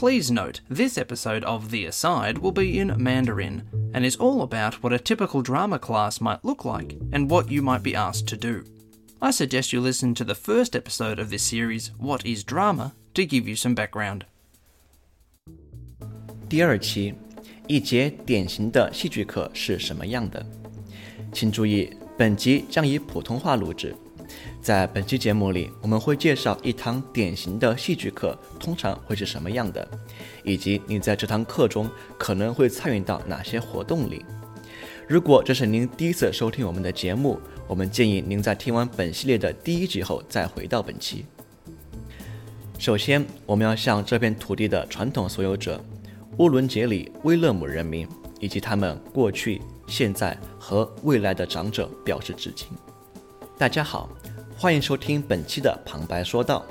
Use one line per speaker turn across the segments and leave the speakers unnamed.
Please note, this episode of The Aside will be in Mandarin and is all about what a typical drama class might look like and what you might be asked to do. I suggest you listen to the first episode of this series, What is Drama, to give you some background.
第二期，一节典型的戏剧课是什么样的？请注意，本集将以普通话录制。 在本期节目里，我们会介绍一堂典型的戏剧课通常会是什么样的，以及你在这堂课中可能会参与到哪些活动里。如果这是您第一次收听我们的节目，我们建议您在听完本系列的第一集后再回到本期。首先，我们要向这片土地的传统所有者——乌伦杰里威勒姆人民以及他们过去、现在和未来的长者表示致敬。大家好。欢迎收听本期的旁白说道，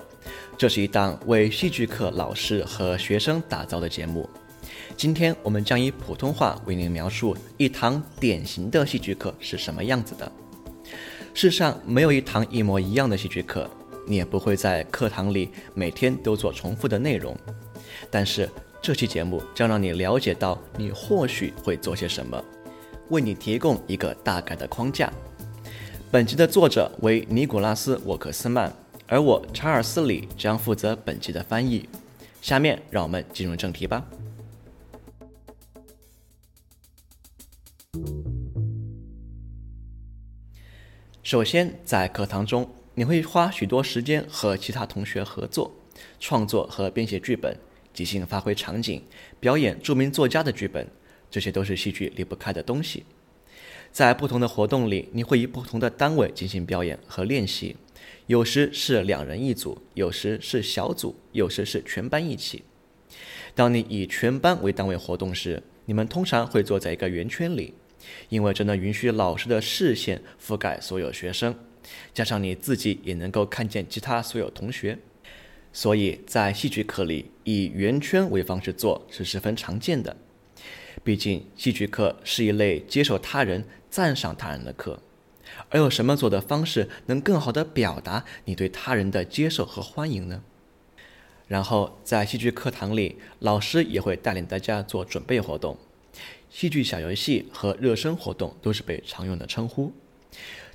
这是一档为戏剧课老师和学生打造的节目。今天我们将以普通话为您描述一堂典型的戏剧课是什么样子的。世上没有一堂一模一样的戏剧课，你也不会在课堂里每天都做重复的内容。但是这期节目将让你了解到你或许会做些什么，为你提供一个大概的框架。本集的作者为尼古拉斯·沃克斯曼，而我查尔斯·里将负责本集的翻译。下面让我们进入正题吧。首先，在课堂中，你会花许多时间和其他同学合作，创作和编写剧本，即兴发挥场景，表演著名作家的剧本，这些都是戏剧离不开的东西。在不同的活动里，你会以不同的单位进行表演和练习，有时是两人一组，有时是小组，有时是全班一起。当你以全班为单位活动时，你们通常会坐在一个圆圈里，因为这能允许老师的视线覆盖所有学生，加上你自己也能够看见其他所有同学。所以在戏剧课里，以圆圈为方式做是十分常见的。毕竟，戏剧课是一类接受他人。赞赏他人的课，而有什么做的方式能更好的表达你对他人的接受和欢迎呢？然后在戏剧课堂里，老师也会带领大家做准备活动，戏剧小游戏和热身活动都是被常用的称呼。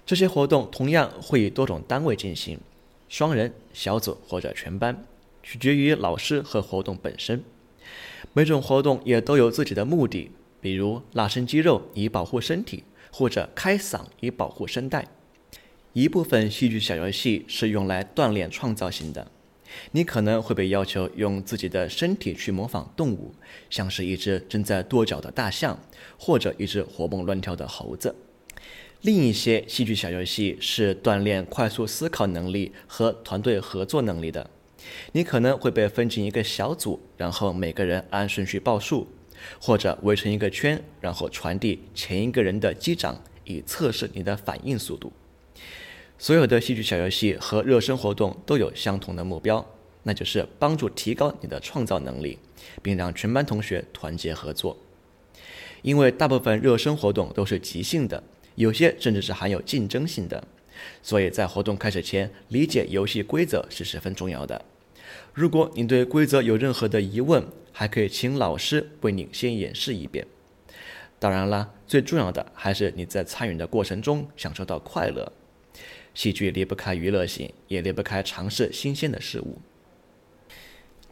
这些活动同样会以多种单位进行，双人、小组或者全班，取决于老师和活动本身。每种活动也都有自己的目的，比如拉伸肌肉以保护身体。或者开嗓以保护声带。一部分戏剧小游戏是用来锻炼创造性的，你可能会被要求用自己的身体去模仿动物，像是一只正在跺脚的大象，或者一只活蹦乱跳的猴子。另一些戏剧小游戏是锻炼快速思考能力和团队合作能力的，你可能会被分进一个小组，然后每个人按顺序报数。或者围成一个圈，然后传递前一个人的击掌，以测试你的反应速度。所有的戏剧小游戏和热身活动都有相同的目标，那就是帮助提高你的创造能力，并让全班同学团结合作。因为大部分热身活动都是即兴的，有些甚至是含有竞争性的，所以在活动开始前理解游戏规则是十分重要的。如果你对规则有任何的疑问，还可以请老师为你先演示一遍。当然了，最重要的还是你在参与的过程中享受到快乐。戏剧离不开娱乐性，也离不开尝试新鲜的事物。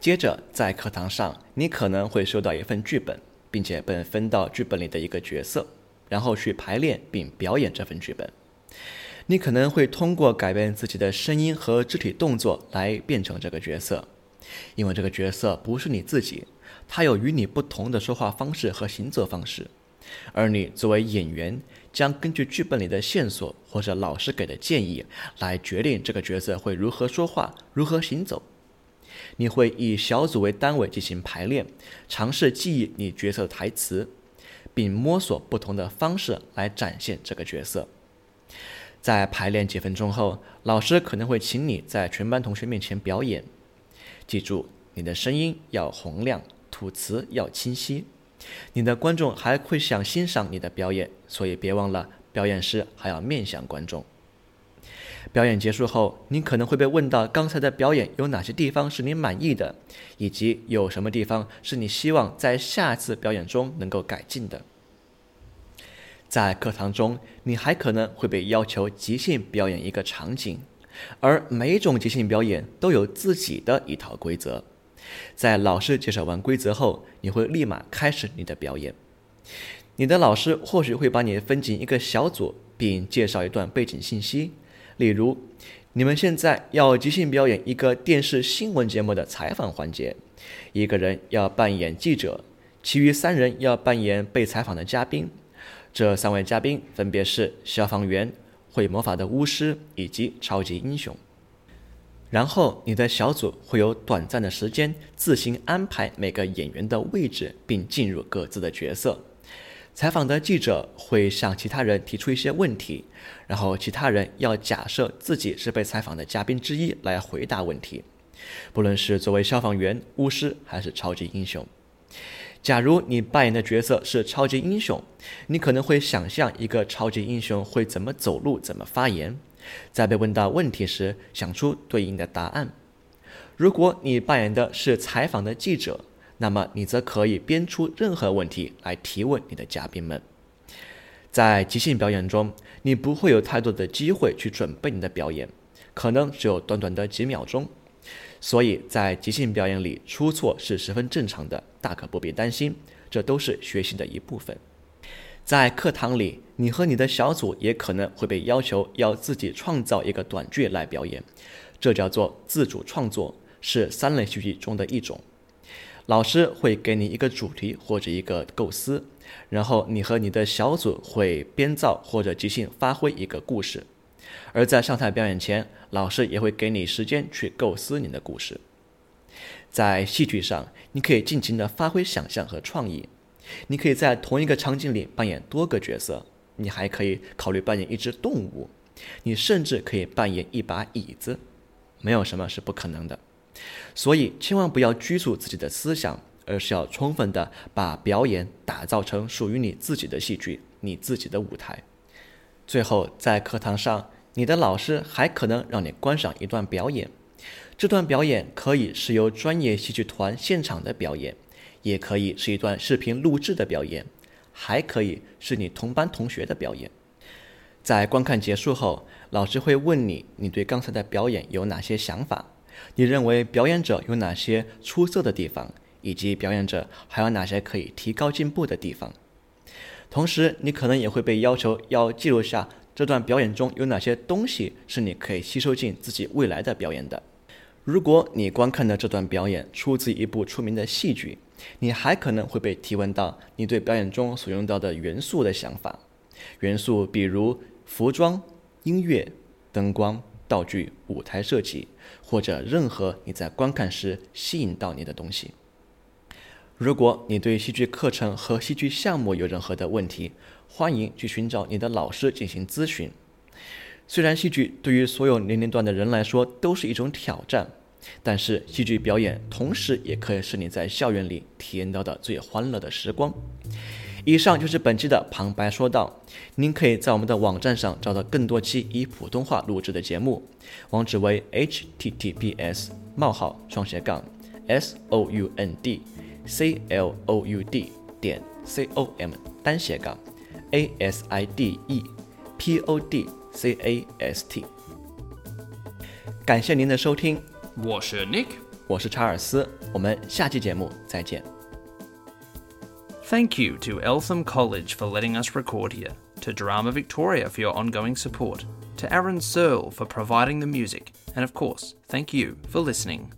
接着，在课堂上，你可能会收到一份剧本，并且被分到剧本里的一个角色，然后去排练并表演这份剧本。你可能会通过改变自己的声音和肢体动作来变成这个角色，因为这个角色不是你自己。他有与你不同的说话方式和行走方式，而你作为演员，将根据剧本里的线索或者老师给的建议来决定这个角色会如何说话、如何行走。你会以小组为单位进行排练，尝试记忆你角色的台词，并摸索不同的方式来展现这个角色。在排练几分钟后，老师可能会请你在全班同学面前表演。记住，你的声音要洪亮。吐词要清晰，你的观众还会想欣赏你的表演，所以别忘了表演时还要面向观众。表演结束后，你可能会被问到刚才的表演有哪些地方是你满意的，以及有什么地方是你希望在下次表演中能够改进的。在课堂中，你还可能会被要求即兴表演一个场景，而每种即兴表演都有自己的一套规则。在老师介绍完规则后，你会立马开始你的表演。你的老师或许会把你分进一个小组，并介绍一段背景信息。例如，你们现在要即兴表演一个电视新闻节目的采访环节，一个人要扮演记者，其余三人要扮演被采访的嘉宾。这三位嘉宾分别是消防员、会魔法的巫师以及超级英雄。然后，你的小组会有短暂的时间自行安排每个演员的位置，并进入各自的角色。采访的记者会向其他人提出一些问题，然后其他人要假设自己是被采访的嘉宾之一来回答问题，不论是作为消防员、巫师还是超级英雄。假如你扮演的角色是超级英雄，你可能会想象一个超级英雄会怎么走路、怎么发言，在被问到问题时想出对应的答案。如果你扮演的是采访的记者，那么你则可以编出任何问题来提问你的嘉宾们。在即兴表演中，你不会有太多的机会去准备你的表演，可能只有短短的几秒钟。所以在即兴表演里出错是十分正常的，大可不必担心，这都是学习的一部分。在课堂里，你和你的小组也可能会被要求要自己创造一个短剧来表演，这叫做自主创作，是三类戏剧中的一种。老师会给你一个主题或者一个构思，然后你和你的小组会编造或者即兴发挥一个故事。而在上台表演前，老师也会给你时间去构思你的故事。在戏剧上，你可以尽情的发挥想象和创意。你可以在同一个场景里扮演多个角色，你还可以考虑扮演一只动物，你甚至可以扮演一把椅子，没有什么是不可能的。所以，千万不要拘束自己的思想，而是要充分的把表演打造成属于你自己的戏剧，你自己的舞台。最后，在课堂上，你的老师还可能让你观赏一段表演。这段表演可以是由专业戏剧团现场的表演，也可以是一段视频录制的表演，还可以是你同班同学的表演。在观看结束后，老师会问你：你对刚才的表演有哪些想法？你认为表演者有哪些出色的地方，以及表演者还有哪些可以提高进步的地方？同时，你可能也会被要求要记录下这段表演中有哪些东西是你可以吸收进自己未来的表演的。如果你观看的这段表演出自一部出名的戏剧，你还可能会被提问到你对表演中所用到的元素的想法。元素比如服装、音乐、灯光。道具、舞台设计，或者任何你在观看时吸引到你的东西。如果你对戏剧课程和戏剧项目有任何的问题，欢迎去寻找你的老师进行咨询。虽然戏剧对于所有年龄段的人来说都是一种挑战，但是戏剧表演同时也可以是你在校园里体验到的最欢乐的时光。以上就是本期的旁白说道。您可以在我们的网站上找到更多期以普通话录制的节目，网址为 https: 冒号双斜杠 s o u n d c l o u d 点 c o m 单斜杠 a s i d e p o d c a s t。感谢您的收听，
我是 Nick，
我是查尔斯，我们下期节目再见。
Thank you to Eltham College for letting us record here, to Drama Victoria for your ongoing support, to Aaron Searle for providing the music, and of course, thank you for listening.